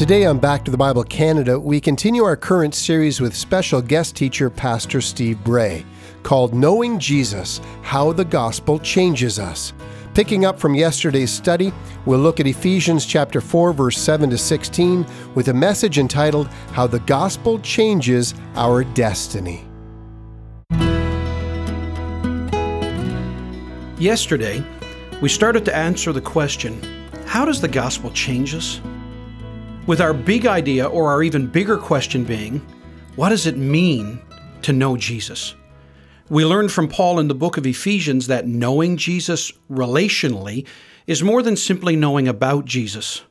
Today on Back to the Bible Canada, we continue our current series with special guest teacher Pastor Steve Bray called Knowing Jesus How the Gospel Changes Us. Picking up from yesterday's study, we'll look at Ephesians chapter 4 verse 7 to 16 with a message entitled How the Gospel Changes Our Destiny. Yesterday, we started to answer the question how does the gospel change us? With our big idea, or our even bigger question being, what does it mean to know Jesus? We learned from Paul in the book of Ephesians that knowing Jesus relationally is more than simply knowing about Jesus.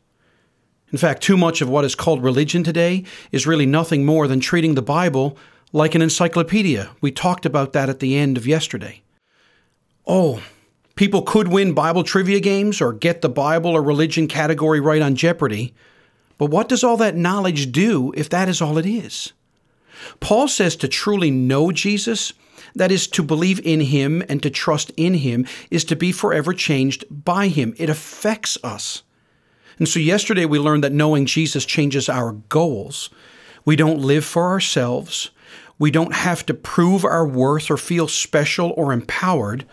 In fact, too much of what is called religion today is really nothing more than treating the Bible like an encyclopedia. We talked about that at the end of yesterday. Oh, People could win Bible trivia games or get the Bible or religion category right on Jeopardy. But what does all that knowledge do if that is all it is? Paul says to truly know Jesus, that is, to believe in Him and to trust in Him, is to be forever changed by Him. It affects us. And so, yesterday we learned that knowing Jesus changes our goals. We don't live for ourselves. We don't have to prove our worth or feel special or empowered.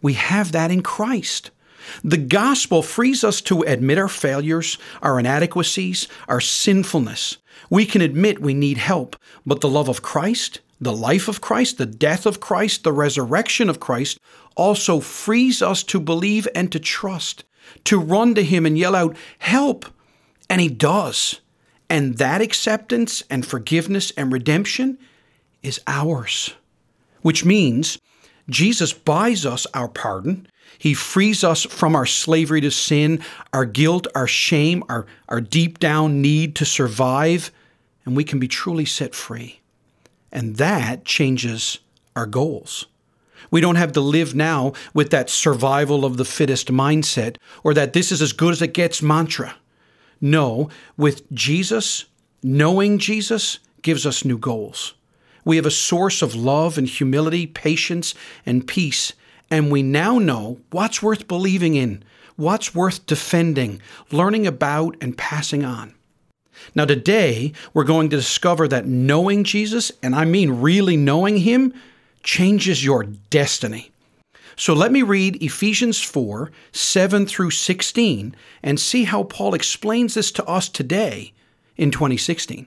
We have that in Christ. The gospel frees us to admit our failures, our inadequacies, our sinfulness. We can admit we need help, but the love of Christ, the life of Christ, the death of Christ, the resurrection of Christ also frees us to believe and to trust, to run to Him and yell out, Help! And He does. And that acceptance and forgiveness and redemption is ours, which means Jesus buys us our pardon. He frees us from our slavery to sin, our guilt, our shame, our, our deep down need to survive, and we can be truly set free. And that changes our goals. We don't have to live now with that survival of the fittest mindset or that this is as good as it gets mantra. No, with Jesus, knowing Jesus gives us new goals. We have a source of love and humility, patience and peace, and we now know what's worth believing in, what's worth defending, learning about, and passing on. Now, today, we're going to discover that knowing Jesus, and I mean really knowing Him, changes your destiny. So let me read Ephesians 4 7 through 16 and see how Paul explains this to us today in 2016.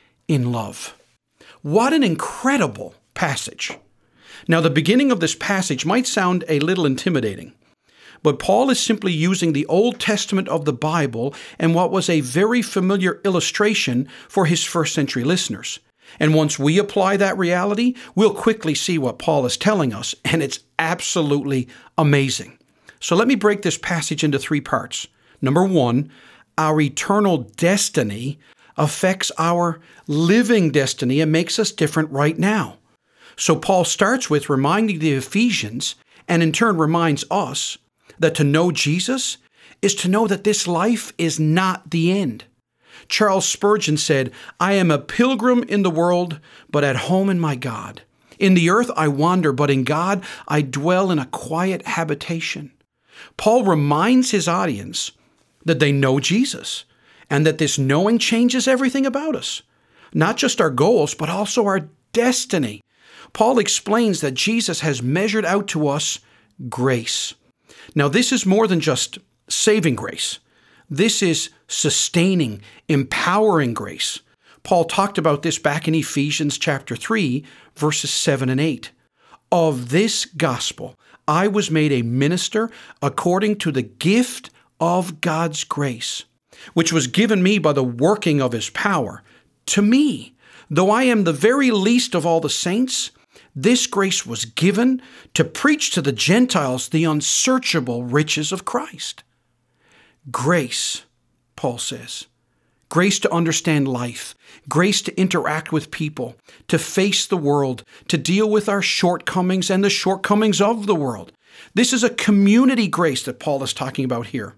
in love. What an incredible passage. Now, the beginning of this passage might sound a little intimidating, but Paul is simply using the Old Testament of the Bible and what was a very familiar illustration for his first century listeners. And once we apply that reality, we'll quickly see what Paul is telling us, and it's absolutely amazing. So let me break this passage into three parts. Number one, our eternal destiny affects our living destiny and makes us different right now. So Paul starts with reminding the Ephesians and in turn reminds us that to know Jesus is to know that this life is not the end. Charles Spurgeon said, I am a pilgrim in the world, but at home in my God. In the earth I wander, but in God I dwell in a quiet habitation. Paul reminds his audience that they know Jesus and that this knowing changes everything about us, not just our goals, but also our destiny. Paul explains that Jesus has measured out to us grace. Now, this is more than just saving grace. This is sustaining, empowering grace. Paul talked about this back in Ephesians chapter 3, verses 7 and 8. Of this gospel I was made a minister according to the gift of God's grace, which was given me by the working of his power. To me, though I am the very least of all the saints, this grace was given to preach to the Gentiles the unsearchable riches of Christ. Grace, Paul says, grace to understand life, grace to interact with people, to face the world, to deal with our shortcomings and the shortcomings of the world. This is a community grace that Paul is talking about here.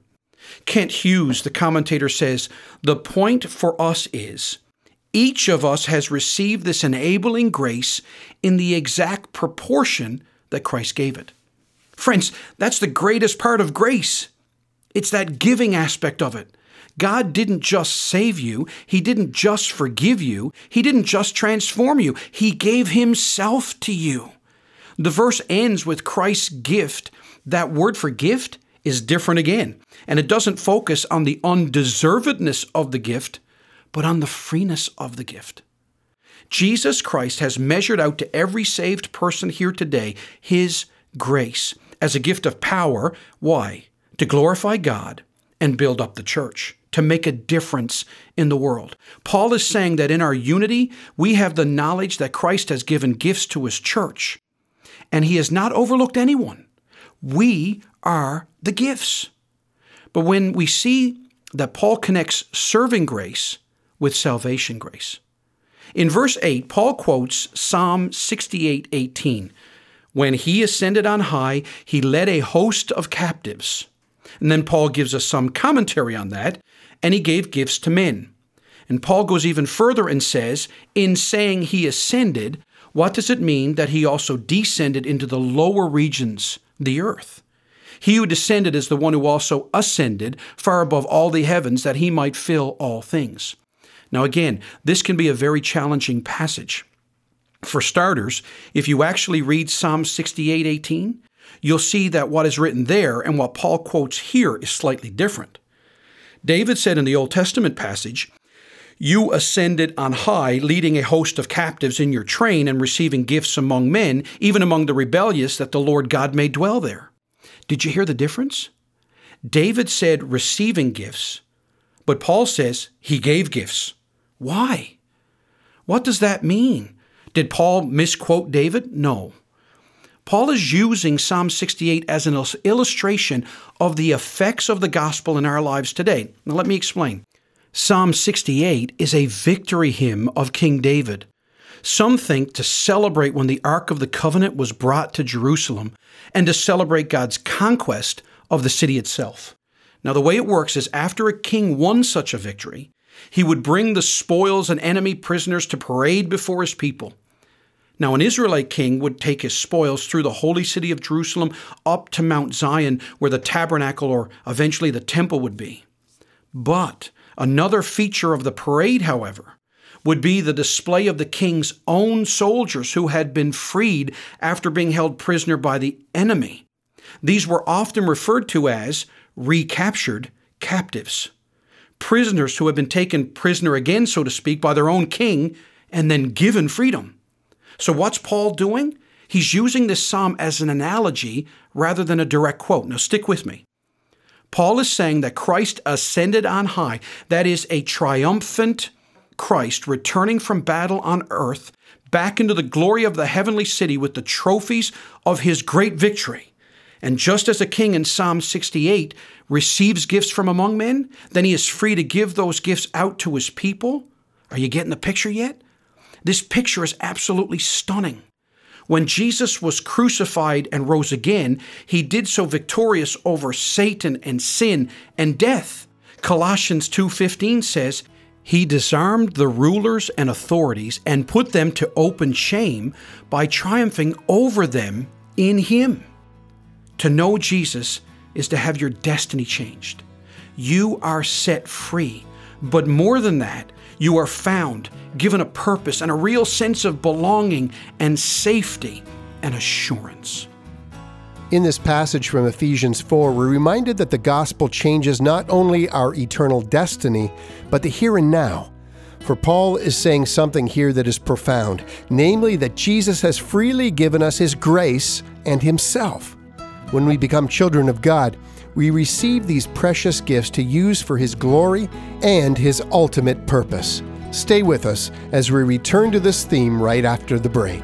Kent Hughes, the commentator, says the point for us is each of us has received this enabling grace in the exact proportion that Christ gave it. Friends, that's the greatest part of grace. It's that giving aspect of it. God didn't just save you, He didn't just forgive you, He didn't just transform you, He gave Himself to you. The verse ends with Christ's gift. That word for gift is different again, and it doesn't focus on the undeservedness of the gift, but on the freeness of the gift. Jesus Christ has measured out to every saved person here today His grace as a gift of power. Why? To glorify God and build up the church to make a difference in the world. Paul is saying that in our unity, we have the knowledge that Christ has given gifts to his church, and he has not overlooked anyone. We are the gifts. But when we see that Paul connects serving grace with salvation grace, in verse 8, Paul quotes Psalm 68 18. When he ascended on high, he led a host of captives. And then Paul gives us some commentary on that and he gave gifts to men. And Paul goes even further and says, in saying he ascended, what does it mean that he also descended into the lower regions, the earth? He who descended is the one who also ascended far above all the heavens that he might fill all things. Now, again, this can be a very challenging passage. For starters, if you actually read Psalm 68 18, you'll see that what is written there and what Paul quotes here is slightly different. David said in the Old Testament passage, You ascended on high, leading a host of captives in your train and receiving gifts among men, even among the rebellious, that the Lord God may dwell there. Did you hear the difference? David said receiving gifts, but Paul says he gave gifts. Why? What does that mean? Did Paul misquote David? No. Paul is using Psalm 68 as an illustration of the effects of the gospel in our lives today. Now, let me explain. Psalm 68 is a victory hymn of King David. Some think to celebrate when the Ark of the Covenant was brought to Jerusalem and to celebrate God's conquest of the city itself. Now, the way it works is after a king won such a victory, he would bring the spoils and enemy prisoners to parade before his people. Now, an Israelite king would take his spoils through the holy city of Jerusalem up to Mount Zion, where the tabernacle or eventually the temple would be. But another feature of the parade, however, would be the display of the king's own soldiers who had been freed after being held prisoner by the enemy. These were often referred to as recaptured captives, prisoners who had been taken prisoner again, so to speak, by their own king and then given freedom. So, what's Paul doing? He's using this psalm as an analogy rather than a direct quote. Now, stick with me. Paul is saying that Christ ascended on high, that is, a triumphant Christ returning from battle on earth back into the glory of the heavenly city with the trophies of his great victory. And just as a king in Psalm 68 receives gifts from among men, then he is free to give those gifts out to his people. Are you getting the picture yet? This picture is absolutely stunning. When Jesus was crucified and rose again, he did so victorious over Satan and sin and death. Colossians 2:15 says, He disarmed the rulers and authorities and put them to open shame by triumphing over them in Him. To know Jesus is to have your destiny changed. You are set free. But more than that, you are found, given a purpose and a real sense of belonging and safety and assurance. In this passage from Ephesians 4, we're reminded that the gospel changes not only our eternal destiny, but the here and now. For Paul is saying something here that is profound, namely that Jesus has freely given us his grace and himself. When we become children of God, we receive these precious gifts to use for his glory and his ultimate purpose. Stay with us as we return to this theme right after the break.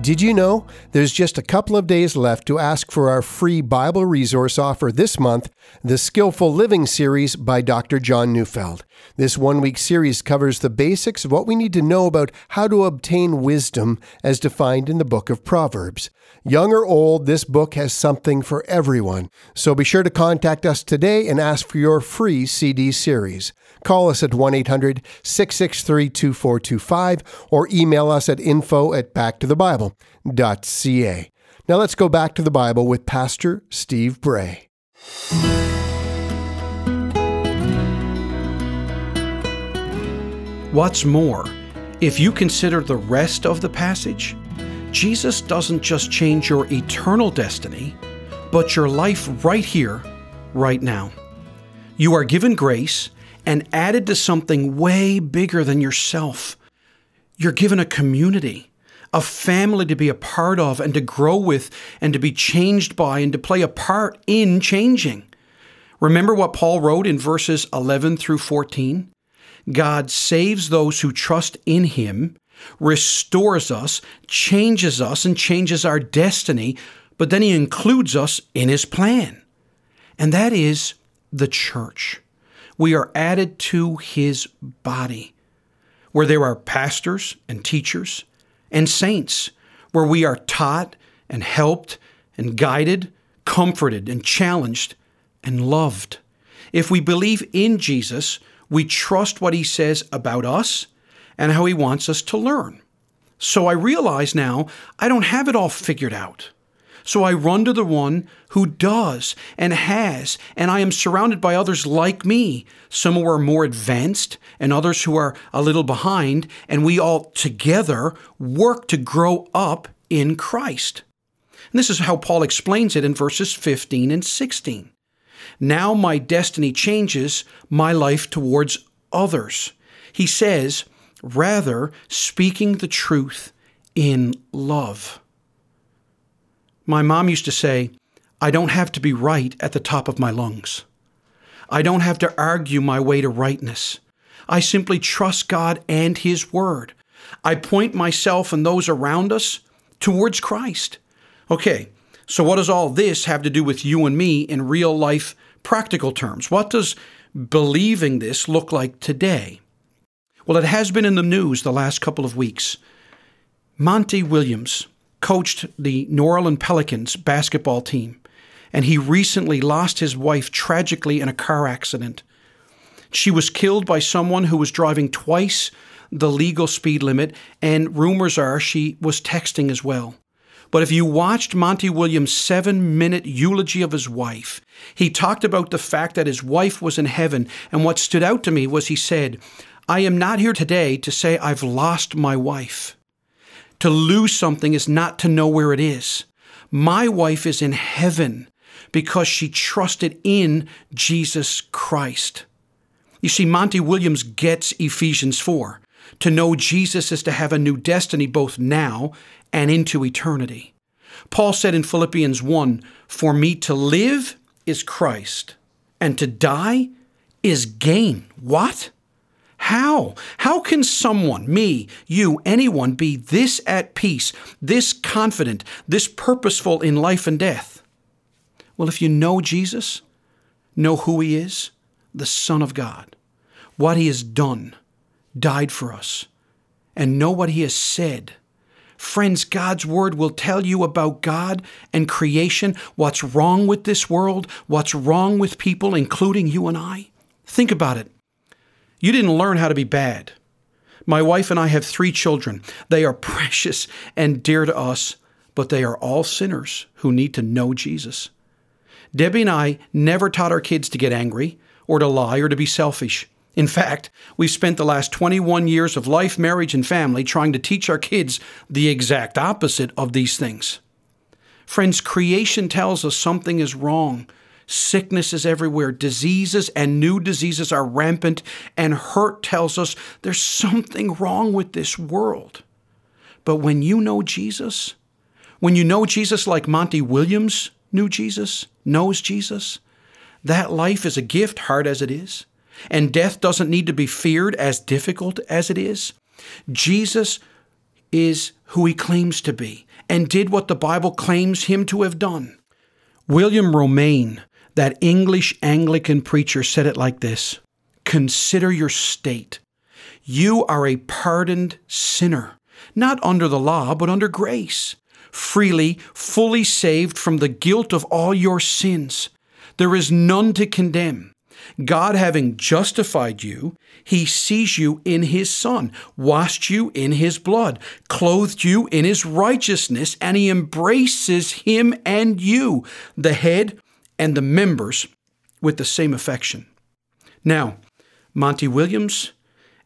Did you know there's just a couple of days left to ask for our free Bible resource offer this month, the Skillful Living series by Dr. John Neufeld? This one week series covers the basics of what we need to know about how to obtain wisdom as defined in the book of Proverbs. Young or old, this book has something for everyone. So be sure to contact us today and ask for your free CD series. Call us at 1 800 663 2425 or email us at info at backtothebible.ca. Now let's go back to the Bible with Pastor Steve Bray. What's more, if you consider the rest of the passage, Jesus doesn't just change your eternal destiny, but your life right here, right now. You are given grace and added to something way bigger than yourself. You're given a community, a family to be a part of and to grow with and to be changed by and to play a part in changing. Remember what Paul wrote in verses 11 through 14? God saves those who trust in Him, restores us, changes us, and changes our destiny, but then He includes us in His plan. And that is the church we are added to his body, where there are pastors and teachers and saints, where we are taught and helped and guided, comforted and challenged and loved. If we believe in Jesus, we trust what he says about us and how he wants us to learn. So I realize now I don't have it all figured out. So I run to the one who does and has, and I am surrounded by others like me, some who are more advanced and others who are a little behind, and we all together work to grow up in Christ. And this is how Paul explains it in verses 15 and 16. Now my destiny changes my life towards others. He says, rather speaking the truth in love. My mom used to say, I don't have to be right at the top of my lungs. I don't have to argue my way to rightness. I simply trust God and His Word. I point myself and those around us towards Christ. Okay, so what does all this have to do with you and me in real life, practical terms? What does believing this look like today? Well, it has been in the news the last couple of weeks. Monty Williams, coached the New Orleans Pelicans basketball team, and he recently lost his wife tragically in a car accident. She was killed by someone who was driving twice the legal speed limit, and rumors are she was texting as well. But if you watched Monty Williams' seven minute eulogy of his wife, he talked about the fact that his wife was in heaven. And what stood out to me was he said, I am not here today to say I've lost my wife. To lose something is not to know where it is. My wife is in heaven because she trusted in Jesus Christ. You see, Monty Williams gets Ephesians 4. To know Jesus is to have a new destiny both now and into eternity. Paul said in Philippians 1 For me to live is Christ, and to die is gain. What? How? How can someone, me, you, anyone, be this at peace, this confident, this purposeful in life and death? Well, if you know Jesus, know who He is, the Son of God, what He has done, died for us, and know what He has said, Friends, God's Word will tell you about God and creation, what's wrong with this world, what's wrong with people, including you and I. Think about it. You didn't learn how to be bad. My wife and I have three children. They are precious and dear to us, but they are all sinners who need to know Jesus. Debbie and I never taught our kids to get angry or to lie or to be selfish. In fact, we've spent the last 21 years of life, marriage, and family trying to teach our kids the exact opposite of these things. Friends, creation tells us something is wrong. Sickness is everywhere. Diseases and new diseases are rampant, and hurt tells us there's something wrong with this world. But when you know Jesus, when you know Jesus like Monty Williams knew Jesus, knows Jesus, that life is a gift, hard as it is and death doesn't need to be feared as difficult as it is. Jesus is who he claims to be and did what the Bible claims him to have done. William Romaine, that English Anglican preacher, said it like this Consider your state. You are a pardoned sinner, not under the law, but under grace, freely, fully saved from the guilt of all your sins. There is none to condemn. God having justified you, he sees you in his Son, washed you in his blood, clothed you in his righteousness, and he embraces him and you, the head and the members, with the same affection. Now, Monty Williams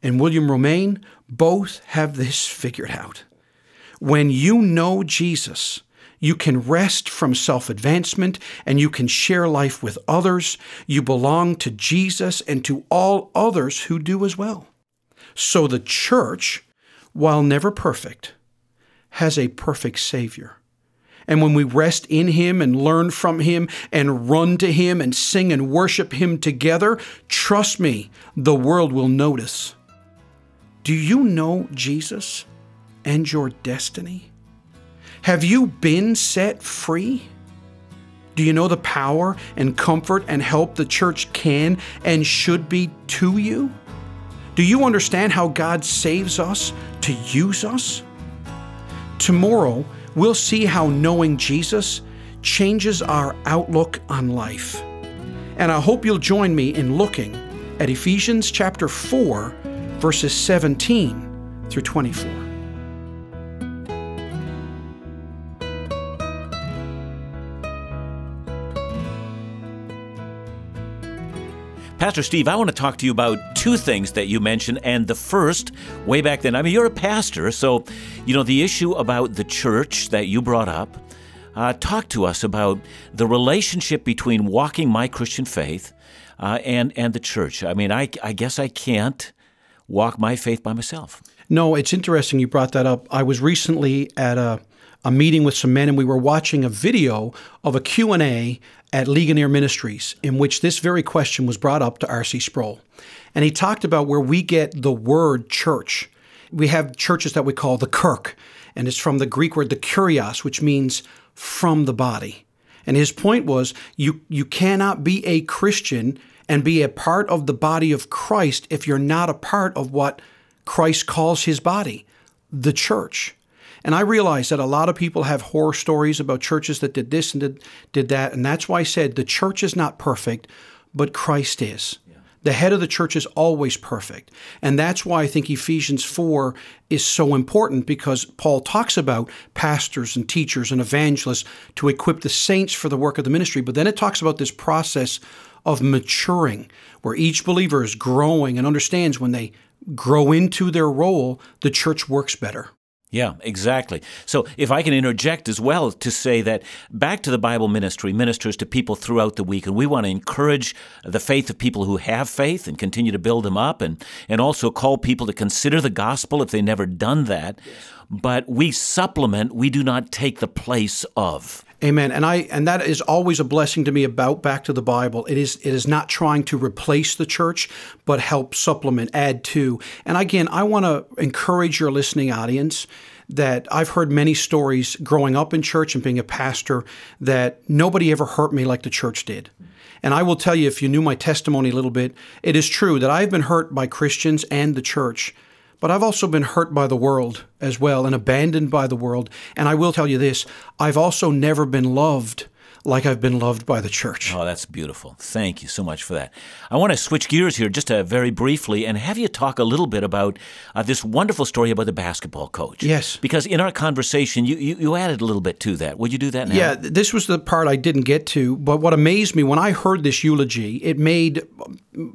and William Romaine both have this figured out. When you know Jesus, you can rest from self advancement and you can share life with others. You belong to Jesus and to all others who do as well. So the church, while never perfect, has a perfect Savior. And when we rest in Him and learn from Him and run to Him and sing and worship Him together, trust me, the world will notice. Do you know Jesus and your destiny? Have you been set free? Do you know the power and comfort and help the church can and should be to you? Do you understand how God saves us to use us? Tomorrow, we'll see how knowing Jesus changes our outlook on life. And I hope you'll join me in looking at Ephesians chapter 4, verses 17 through 24. Pastor Steve, I want to talk to you about two things that you mentioned. And the first, way back then, I mean, you're a pastor, so, you know, the issue about the church that you brought up. Uh, talk to us about the relationship between walking my Christian faith uh, and and the church. I mean, I, I guess I can't walk my faith by myself. No, it's interesting you brought that up. I was recently at a a meeting with some men and we were watching a video of a Q&A at Ligonier Ministries in which this very question was brought up to R.C. Sproul. And he talked about where we get the word church. We have churches that we call the kirk, and it's from the Greek word the kurios, which means from the body. And his point was you, you cannot be a Christian and be a part of the body of Christ if you're not a part of what Christ calls his body, the church. And I realize that a lot of people have horror stories about churches that did this and did, did that. And that's why I said the church is not perfect, but Christ is. The head of the church is always perfect. And that's why I think Ephesians 4 is so important because Paul talks about pastors and teachers and evangelists to equip the saints for the work of the ministry. But then it talks about this process of maturing where each believer is growing and understands when they grow into their role, the church works better. Yeah, exactly. So, if I can interject as well to say that back to the Bible ministry ministers to people throughout the week, and we want to encourage the faith of people who have faith and continue to build them up, and, and also call people to consider the gospel if they've never done that. But we supplement, we do not take the place of. Amen. And I and that is always a blessing to me about back to the Bible. It is it is not trying to replace the church, but help supplement, add to. And again, I want to encourage your listening audience that I've heard many stories growing up in church and being a pastor that nobody ever hurt me like the church did. And I will tell you, if you knew my testimony a little bit, it is true that I've been hurt by Christians and the church but I've also been hurt by the world as well and abandoned by the world. And I will tell you this I've also never been loved like I've been loved by the church. Oh, that's beautiful. Thank you so much for that. I want to switch gears here just uh, very briefly and have you talk a little bit about uh, this wonderful story about the basketball coach. Yes. Because in our conversation, you, you, you, added a little bit to that. Would you do that now? Yeah, this was the part I didn't get to. But what amazed me when I heard this eulogy, it made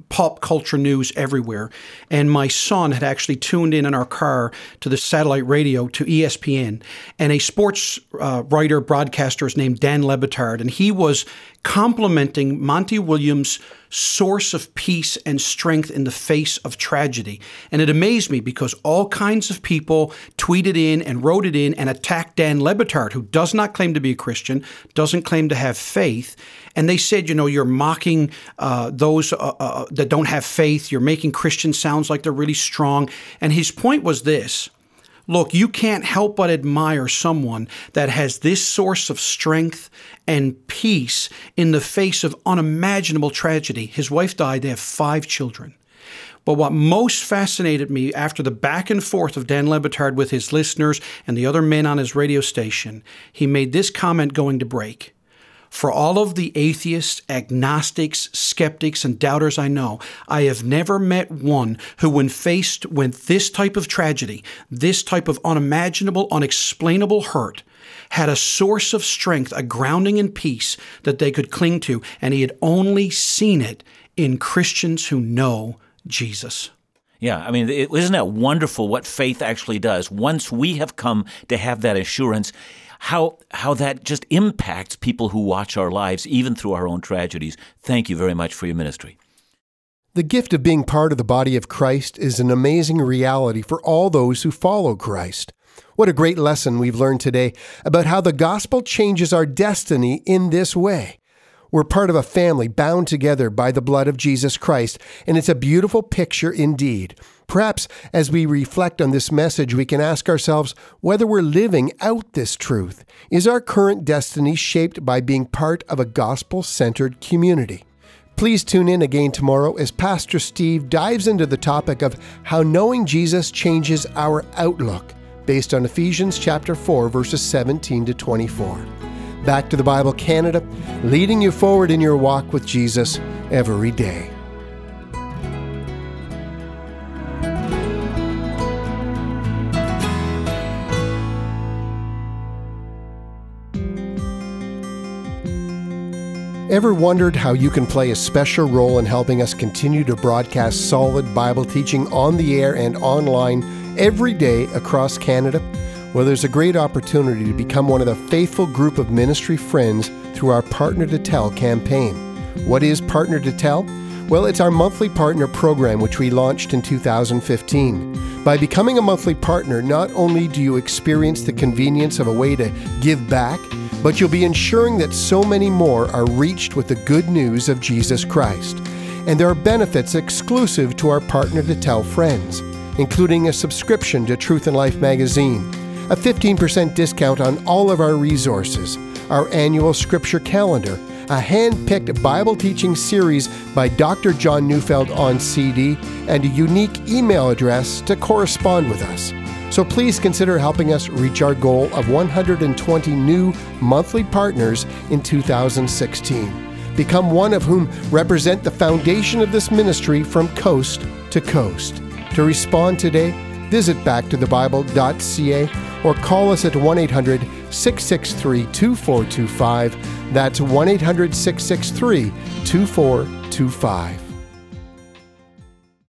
pop culture news everywhere. And my son had actually tuned in in our car to the satellite radio to ESPN. And a sports uh, writer, broadcaster is named Dan Le And he was complimenting Monty Williams' source of peace and strength in the face of tragedy. And it amazed me because all kinds of people tweeted in and wrote it in and attacked Dan Le Batard, who does not claim to be a Christian, doesn't claim to have faith. And they said, you know, you're mocking uh, those uh, uh, that don't have faith. You're making Christians sounds like they're really strong. And his point was this Look, you can't help but admire someone that has this source of strength and peace in the face of unimaginable tragedy. His wife died, they have five children. But what most fascinated me after the back and forth of Dan Le Batard with his listeners and the other men on his radio station, he made this comment going to break. For all of the atheists, agnostics, skeptics, and doubters I know, I have never met one who, when faced with this type of tragedy, this type of unimaginable, unexplainable hurt, had a source of strength, a grounding in peace that they could cling to, and he had only seen it in Christians who know Jesus. Yeah, I mean, isn't that wonderful what faith actually does? Once we have come to have that assurance, how how that just impacts people who watch our lives, even through our own tragedies. Thank you very much for your ministry. The gift of being part of the body of Christ is an amazing reality for all those who follow Christ. What a great lesson we've learned today about how the gospel changes our destiny in this way. We're part of a family bound together by the blood of Jesus Christ, and it's a beautiful picture indeed. Perhaps as we reflect on this message, we can ask ourselves whether we're living out this truth. Is our current destiny shaped by being part of a gospel centered community? Please tune in again tomorrow as Pastor Steve dives into the topic of how knowing Jesus changes our outlook, based on Ephesians chapter 4 verses 17 to 24. Back to the Bible Canada, leading you forward in your walk with Jesus every day. Ever wondered how you can play a special role in helping us continue to broadcast solid Bible teaching on the air and online every day across Canada? Well, there's a great opportunity to become one of the faithful group of ministry friends through our Partner to Tell campaign. What is Partner to Tell? Well, it's our monthly partner program, which we launched in 2015. By becoming a monthly partner, not only do you experience the convenience of a way to give back, but you'll be ensuring that so many more are reached with the good news of Jesus Christ. And there are benefits exclusive to our Partner to Tell friends, including a subscription to Truth and Life magazine, a 15% discount on all of our resources, our annual scripture calendar, a hand picked Bible teaching series by Dr. John Neufeld on CD, and a unique email address to correspond with us. So please consider helping us reach our goal of 120 new monthly partners in 2016. Become one of whom represent the foundation of this ministry from coast to coast. To respond today, visit backtothebible.ca or call us at 1 800 663 2425. That's 1 800 663 2425.